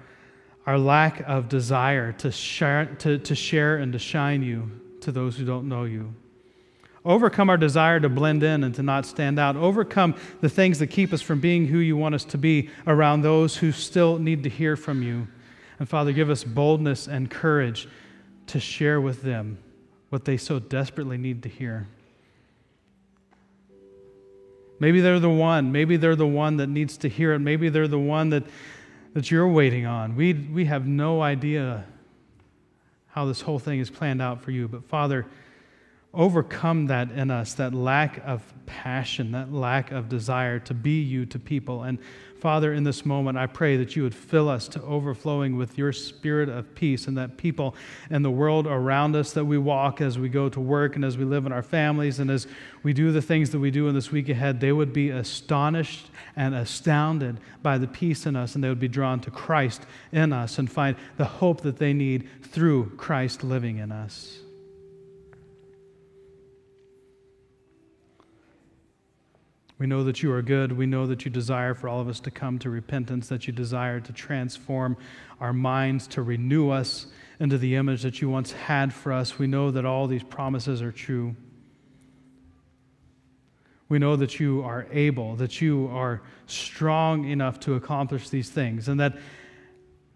our lack of desire to share, to, to share and to shine you to those who don't know you. Overcome our desire to blend in and to not stand out. Overcome the things that keep us from being who you want us to be around those who still need to hear from you. And Father, give us boldness and courage to share with them what they so desperately need to hear. Maybe they're the one. Maybe they're the one that needs to hear it. Maybe they're the one that, that you're waiting on. We, we have no idea how this whole thing is planned out for you. But Father, overcome that in us, that lack of passion, that lack of desire to be you to people. And Father, in this moment, I pray that you would fill us to overflowing with your spirit of peace, and that people and the world around us that we walk as we go to work and as we live in our families and as we do the things that we do in this week ahead, they would be astonished and astounded by the peace in us, and they would be drawn to Christ in us and find the hope that they need through Christ living in us. We know that you are good. We know that you desire for all of us to come to repentance, that you desire to transform our minds, to renew us into the image that you once had for us. We know that all these promises are true. We know that you are able, that you are strong enough to accomplish these things, and that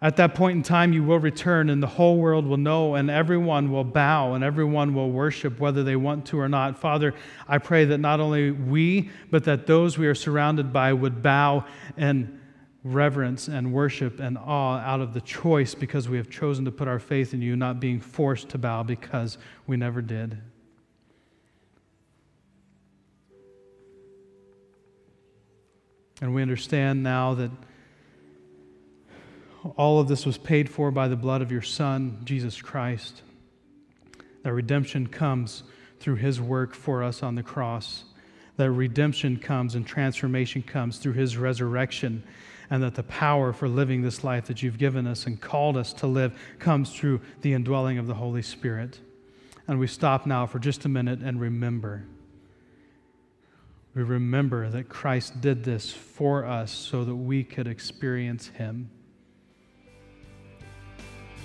at that point in time, you will return, and the whole world will know, and everyone will bow, and everyone will worship, whether they want to or not. Father, I pray that not only we, but that those we are surrounded by would bow and reverence and worship and awe out of the choice because we have chosen to put our faith in you, not being forced to bow because we never did. And we understand now that all of this was paid for by the blood of your Son, Jesus Christ. That redemption comes through his work for us on the cross. That redemption comes and transformation comes through his resurrection. And that the power for living this life that you've given us and called us to live comes through the indwelling of the Holy Spirit. And we stop now for just a minute and remember. We remember that Christ did this for us so that we could experience him.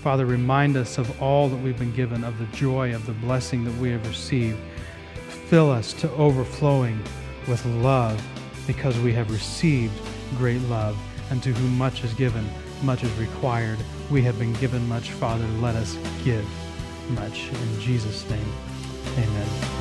Father, remind us of all that we've been given, of the joy, of the blessing that we have received. Fill us to overflowing with love because we have received great love. And to whom much is given, much is required. We have been given much, Father. Let us give much. In Jesus' name, amen.